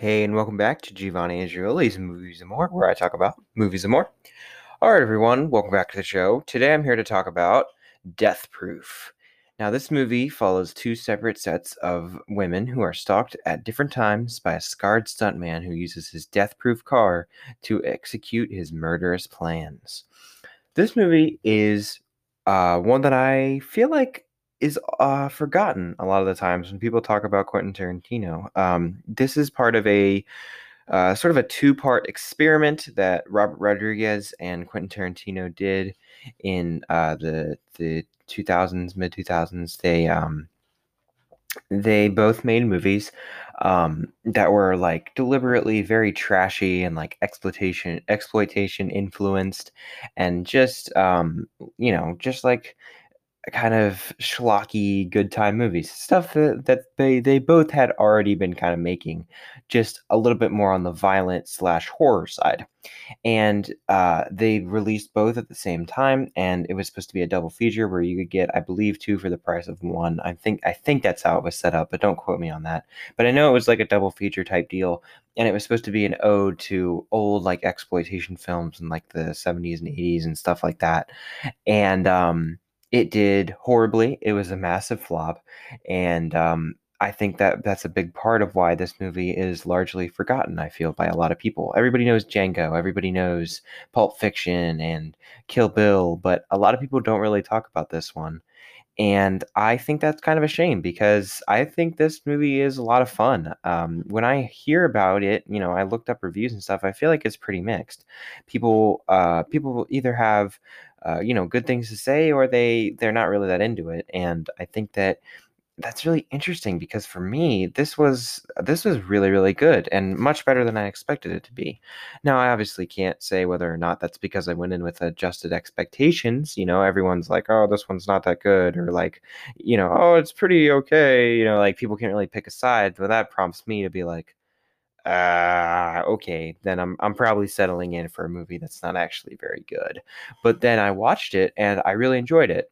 Hey, and welcome back to Giovanni Israeli's Movies and More, where I talk about movies and more. All right, everyone, welcome back to the show. Today I'm here to talk about Death Proof. Now, this movie follows two separate sets of women who are stalked at different times by a scarred stuntman who uses his death proof car to execute his murderous plans. This movie is uh, one that I feel like is uh, forgotten a lot of the times when people talk about Quentin Tarantino. Um, this is part of a uh, sort of a two part experiment that Robert Rodriguez and Quentin Tarantino did in uh, the the 2000s, mid 2000s. They um, they both made movies um, that were like deliberately very trashy and like exploitation exploitation influenced and just um, you know just like kind of schlocky good time movies stuff that, that they they both had already been kind of making just a little bit more on the violent slash horror side. And uh, they released both at the same time and it was supposed to be a double feature where you could get i believe two for the price of one. I think i think that's how it was set up but don't quote me on that. But i know it was like a double feature type deal and it was supposed to be an ode to old like exploitation films in like the 70s and 80s and stuff like that. And um it did horribly. It was a massive flop, and um, I think that that's a big part of why this movie is largely forgotten. I feel by a lot of people. Everybody knows Django. Everybody knows Pulp Fiction and Kill Bill, but a lot of people don't really talk about this one. And I think that's kind of a shame because I think this movie is a lot of fun. Um, when I hear about it, you know, I looked up reviews and stuff. I feel like it's pretty mixed. People, uh, people will either have uh, you know good things to say or they they're not really that into it and i think that that's really interesting because for me this was this was really really good and much better than i expected it to be. Now i obviously can't say whether or not that's because i went in with adjusted expectations you know everyone's like oh this one's not that good or like you know oh it's pretty okay you know like people can't really pick a side but that prompts me to be like uh, okay, then I'm I'm probably settling in for a movie that's not actually very good. But then I watched it and I really enjoyed it.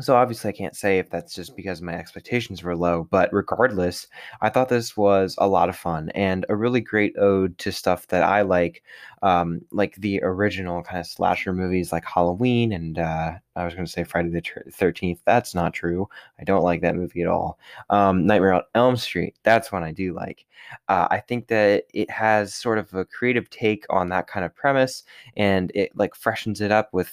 So obviously I can't say if that's just because my expectations were low, but regardless, I thought this was a lot of fun and a really great ode to stuff that I like, um, like the original kind of slasher movies like Halloween and uh, I was going to say Friday the Thirteenth. That's not true. I don't like that movie at all. Um, Nightmare on Elm Street. That's one I do like. Uh, I think that it has sort of a creative take on that kind of premise, and it like freshens it up with,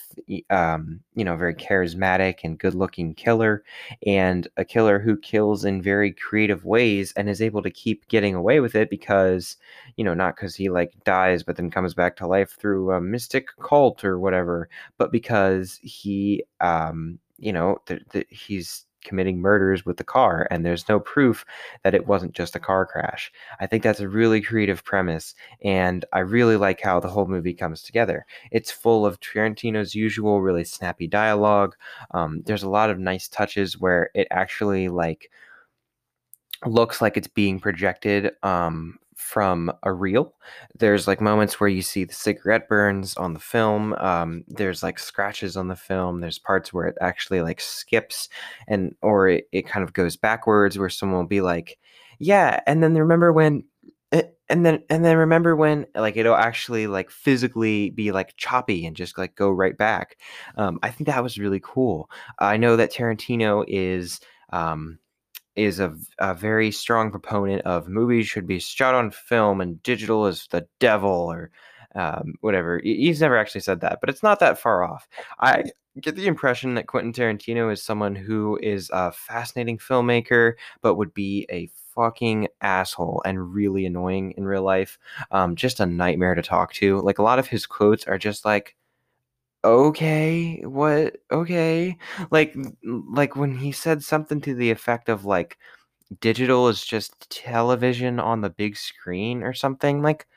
um, you know, very charismatic and good-looking killer, and a killer who kills in very creative ways and is able to keep getting away with it because, you know, not because he like dies but then comes back to life through a mystic cult or whatever, but because he um, you know, th- th- he's committing murders with the car and there's no proof that it wasn't just a car crash. I think that's a really creative premise and I really like how the whole movie comes together. It's full of Tarantino's usual really snappy dialogue. Um, there's a lot of nice touches where it actually like looks like it's being projected um, from a reel. There's like moments where you see the cigarette burns on the film. Um, there's like scratches on the film. There's parts where it actually like skips and or it, it kind of goes backwards where someone will be like, yeah, and then remember when eh, and then and then remember when like it'll actually like physically be like choppy and just like go right back. Um, I think that was really cool. I know that Tarantino is um, is a, a very strong proponent of movies should be shot on film and digital is the devil or um, whatever. He's never actually said that, but it's not that far off. I get the impression that Quentin Tarantino is someone who is a fascinating filmmaker, but would be a fucking asshole and really annoying in real life. Um, just a nightmare to talk to. Like a lot of his quotes are just like, okay what okay like like when he said something to the effect of like digital is just television on the big screen or something like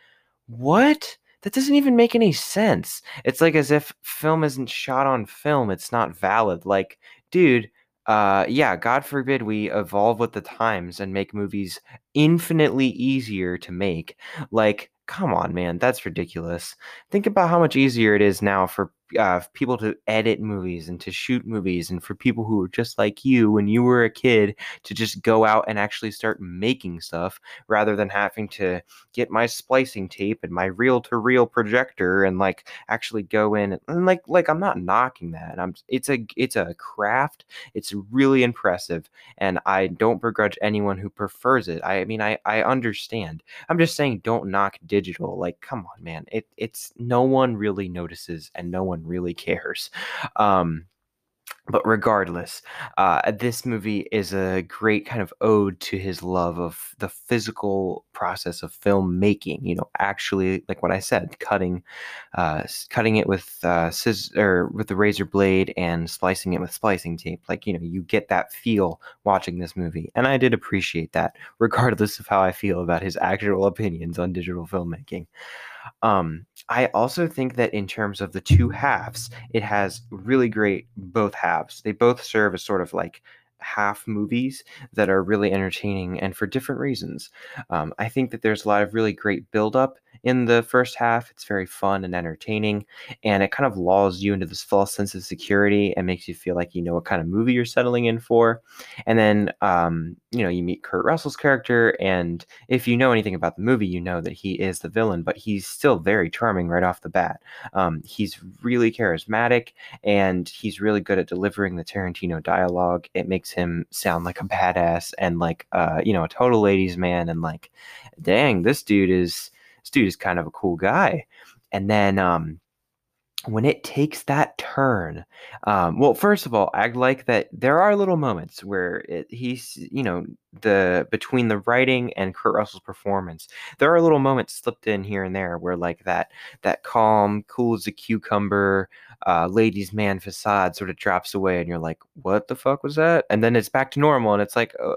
what? That doesn't even make any sense. It's like as if film isn't shot on film it's not valid. Like dude uh yeah god forbid we evolve with the times and make movies infinitely easier to make. Like come on man that's ridiculous. Think about how much easier it is now for uh, people to edit movies and to shoot movies, and for people who are just like you when you were a kid to just go out and actually start making stuff rather than having to get my splicing tape and my reel to reel projector and like actually go in and like like I'm not knocking that. I'm it's a it's a craft. It's really impressive and I don't begrudge anyone who prefers it. I mean I I understand. I'm just saying don't knock digital. Like come on man. It it's no one really notices and no one really cares. Um but regardless, uh, this movie is a great kind of ode to his love of the physical process of filmmaking. You know, actually, like what I said, cutting, uh, cutting it with uh, scissors or with the razor blade and splicing it with splicing tape. Like you know, you get that feel watching this movie, and I did appreciate that, regardless of how I feel about his actual opinions on digital filmmaking. Um, I also think that in terms of the two halves, it has really great both halves. They both serve as sort of like half movies that are really entertaining and for different reasons. Um, I think that there's a lot of really great buildup in the first half. It's very fun and entertaining, and it kind of lulls you into this false sense of security and makes you feel like you know what kind of movie you're settling in for. And then, um, you know, you meet Kurt Russell's character, and if you know anything about the movie, you know that he is the villain, but he's still very charming right off the bat. Um, he's really charismatic, and he's really good at delivering the Tarantino dialogue. It makes him sound like a badass and like, uh, you know, a total ladies' man, and like, dang, this dude is this dude is kind of a cool guy. And then um, when it takes that turn, um, well, first of all, I like that there are little moments where it, he's, you know, the between the writing and Kurt Russell's performance, there are little moments slipped in here and there where like that that calm, cool as a cucumber, uh, ladies' man facade sort of drops away, and you're like, what the fuck was that? And then it's back to normal, and it's like, oh,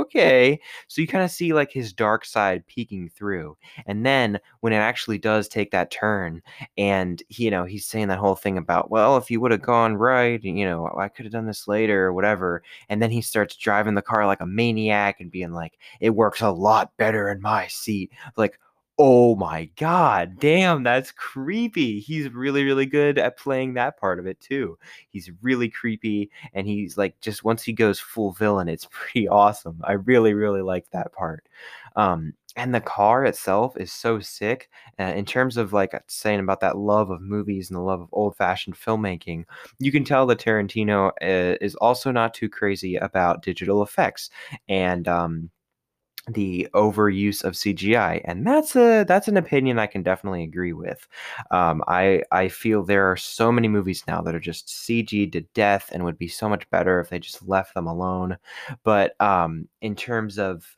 okay. So you kind of see like his dark side peeking through, and then when it actually does take that turn, and you know he's saying that whole thing about, well, if you would have gone right, you know, I could have done this later or whatever, and then he starts driving the car like a maniac and being like, it works a lot better in my seat, like Oh my god, damn, that's creepy. He's really, really good at playing that part of it too. He's really creepy, and he's like, just once he goes full villain, it's pretty awesome. I really, really like that part. Um, and the car itself is so sick uh, in terms of like saying about that love of movies and the love of old-fashioned filmmaking you can tell that tarantino uh, is also not too crazy about digital effects and um, the overuse of CGI, and that's a that's an opinion I can definitely agree with. Um, I I feel there are so many movies now that are just CG to death, and would be so much better if they just left them alone. But um, in terms of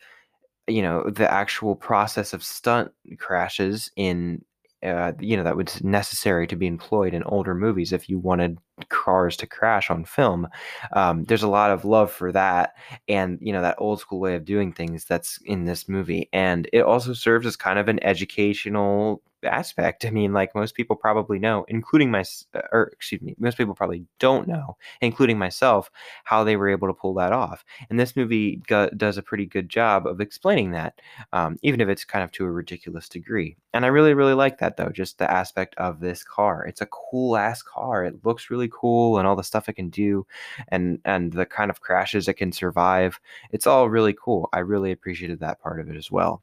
you know the actual process of stunt crashes in uh, you know that was necessary to be employed in older movies if you wanted cars to crash on film. Um, there's a lot of love for that, and you know that old school way of doing things that's in this movie, and it also serves as kind of an educational aspect. I mean, like most people probably know, including my, uh, or excuse me, most people probably don't know, including myself, how they were able to pull that off. And this movie go- does a pretty good job of explaining that, um, even if it's kind of to a ridiculous degree. And I really, really like that though, just the aspect of this car. It's a cool ass car. It looks really cool, and all the stuff it can do, and and the kind of crashes it can survive. It's all really cool. I really appreciated that part of it as well.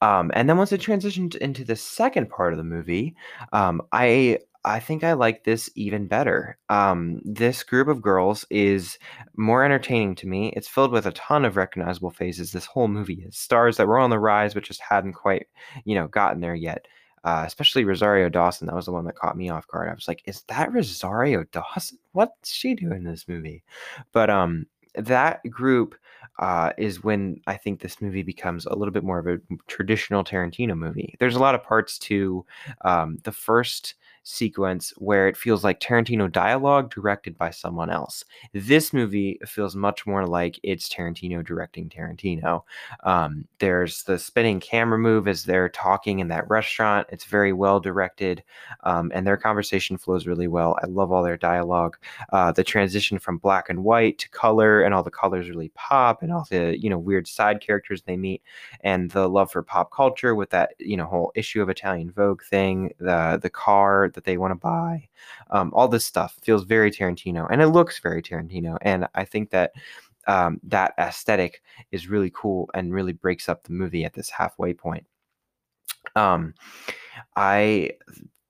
Um, and then once it transitioned into the second part of the movie, um, I I think I like this even better. Um, this group of girls is more entertaining to me. It's filled with a ton of recognizable faces. This whole movie is stars that were on the rise, but just hadn't quite, you know, gotten there yet. Uh, especially Rosario Dawson. That was the one that caught me off guard. I was like, "Is that Rosario Dawson? What's she doing in this movie?" But um, that group uh, is when I think this movie becomes a little bit more of a traditional Tarantino movie. There's a lot of parts to um, the first sequence where it feels like Tarantino dialogue directed by someone else. This movie feels much more like it's Tarantino directing Tarantino. Um, there's the spinning camera move as they're talking in that restaurant. It's very well directed, um, and their conversation flows really well. I love all their dialogue. Uh, the transition from black and white to color, and all the colors really pop, and all the you know weird side characters they meet, and the love for pop culture with that you know whole issue of Italian Vogue thing, the the car that they want to buy. Um, all this stuff feels very Tarantino, and it looks very Tarantino. And I think that um, that aesthetic is really cool and really breaks up the movie at this halfway point. Um, I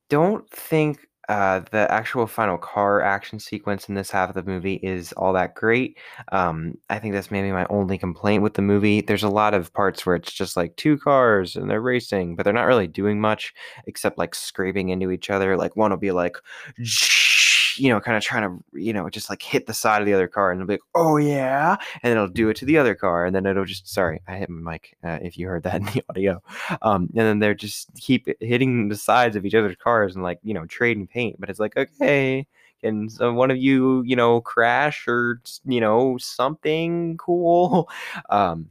don't think uh, the actual final car action sequence in this half of the movie is all that great. Um, I think that's maybe my only complaint with the movie. There's a lot of parts where it's just like two cars and they're racing, but they're not really doing much except like scraping into each other. Like one will be like, you know, kind of trying to, you know, just like hit the side of the other car and it'll be like, oh yeah. And then it'll do it to the other car. And then it'll just, sorry, I hit my mic uh, if you heard that in the audio. Um, and then they're just keep hitting the sides of each other's cars and like, you know, trading paint. But it's like, okay, can one of you, you know, crash or, you know, something cool? Um,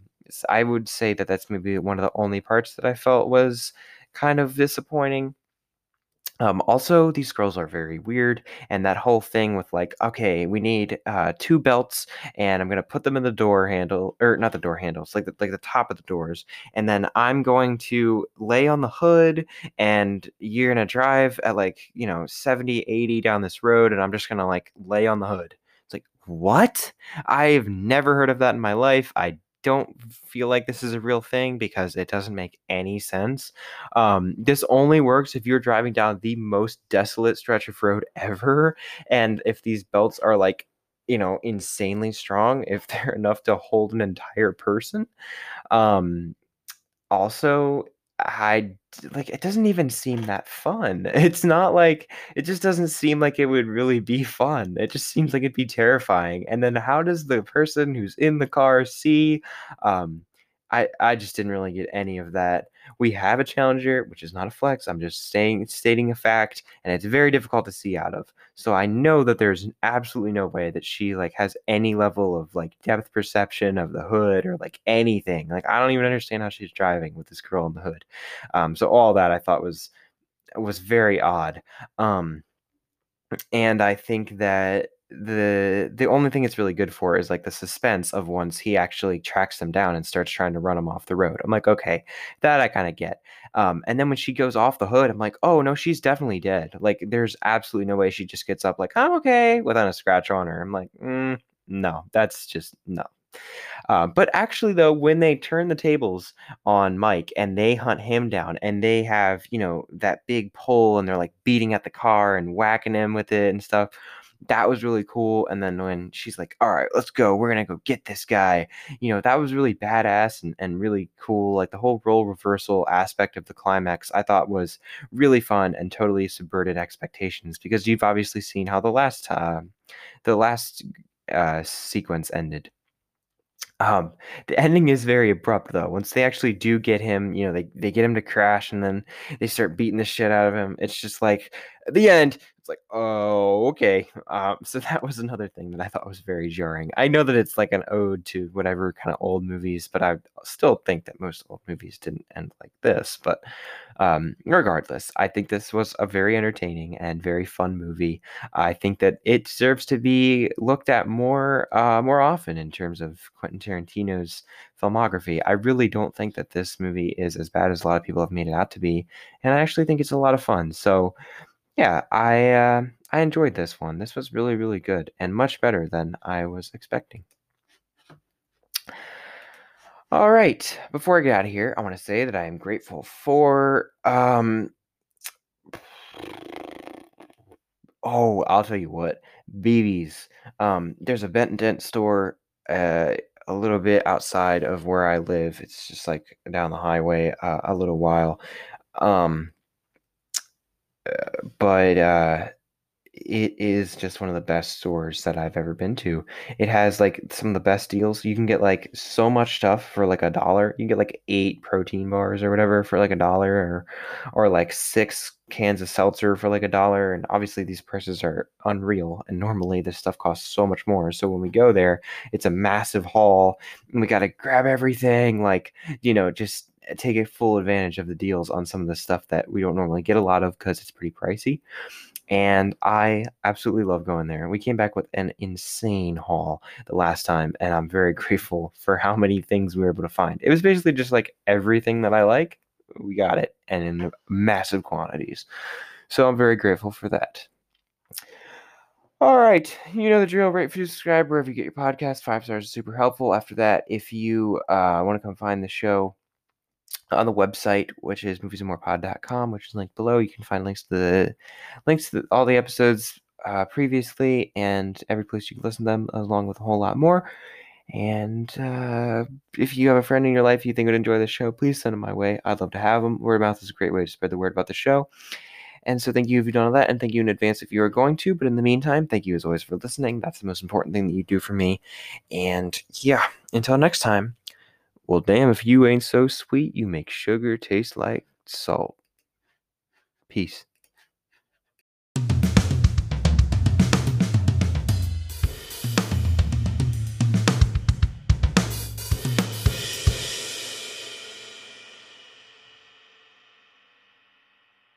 I would say that that's maybe one of the only parts that I felt was kind of disappointing. Um, also, these scrolls are very weird, and that whole thing with like, okay, we need uh, two belts, and I'm gonna put them in the door handle, or not the door handles, like the, like the top of the doors, and then I'm going to lay on the hood, and you're gonna drive at like you know 70, 80 down this road, and I'm just gonna like lay on the hood. It's like what? I've never heard of that in my life. I don't feel like this is a real thing because it doesn't make any sense. Um, this only works if you're driving down the most desolate stretch of road ever, and if these belts are like you know insanely strong if they're enough to hold an entire person um also I like it doesn't even seem that fun. It's not like it just doesn't seem like it would really be fun. It just seems like it'd be terrifying. And then how does the person who's in the car see um I I just didn't really get any of that. We have a challenger, which is not a flex. I'm just saying stating a fact, and it's very difficult to see out of. So I know that there's absolutely no way that she like has any level of like depth perception of the hood or like anything. Like I don't even understand how she's driving with this girl in the hood. Um, so all that I thought was was very odd. Um, and I think that the the only thing it's really good for is like the suspense of once he actually tracks them down and starts trying to run them off the road. I'm like, okay, that I kind of get. Um, and then when she goes off the hood, I'm like, oh no, she's definitely dead. Like, there's absolutely no way she just gets up like I'm okay without a scratch on her. I'm like, mm, no, that's just no. Uh, but actually, though, when they turn the tables on Mike and they hunt him down and they have, you know, that big pole and they're like beating at the car and whacking him with it and stuff, that was really cool. And then when she's like, all right, let's go, we're going to go get this guy, you know, that was really badass and, and really cool. Like the whole role reversal aspect of the climax, I thought was really fun and totally subverted expectations because you've obviously seen how the last, uh, the last uh, sequence ended. Um, the ending is very abrupt though. Once they actually do get him, you know, they, they get him to crash and then they start beating the shit out of him. It's just like the end. It's like, oh, okay. Um, so that was another thing that I thought was very jarring. I know that it's like an ode to whatever kind of old movies, but I still think that most old movies didn't end like this. But um, regardless, I think this was a very entertaining and very fun movie. I think that it deserves to be looked at more uh, more often in terms of Quentin Tarantino's filmography. I really don't think that this movie is as bad as a lot of people have made it out to be, and I actually think it's a lot of fun. So yeah, I uh, I enjoyed this one. This was really really good and much better than I was expecting. All right, before I get out of here, I want to say that I am grateful for um Oh, I'll tell you what, BB's. Um, there's a Bent and Dent store uh, a little bit outside of where I live. It's just like down the highway uh, a little while. Um, but uh, it is just one of the best stores that I've ever been to. It has like some of the best deals. You can get like so much stuff for like a dollar. You can get like eight protein bars or whatever for like a dollar, or or like six cans of seltzer for like a dollar. And obviously these prices are unreal. And normally this stuff costs so much more. So when we go there, it's a massive haul, and we got to grab everything. Like you know, just take a full advantage of the deals on some of the stuff that we don't normally get a lot of because it's pretty pricey. And I absolutely love going there. We came back with an insane haul the last time, and I'm very grateful for how many things we were able to find. It was basically just like everything that I like, we got it, and in massive quantities. So I'm very grateful for that. All right, you know the drill. Rate, review, subscribe wherever you get your podcast. Five stars is super helpful. After that, if you uh, want to come find the show on the website, which is moviesandmorepod.com, which is linked below, you can find links to the links to all the episodes uh, previously and every place you can listen to them, along with a whole lot more. And uh, if you have a friend in your life you think would enjoy the show, please send them my way. I'd love to have them. Word of mouth is a great way to spread the word about the show. And so thank you if you've done all that, and thank you in advance if you are going to. But in the meantime, thank you as always for listening. That's the most important thing that you do for me. And yeah, until next time, well, damn, if you ain't so sweet, you make sugar taste like salt. Peace.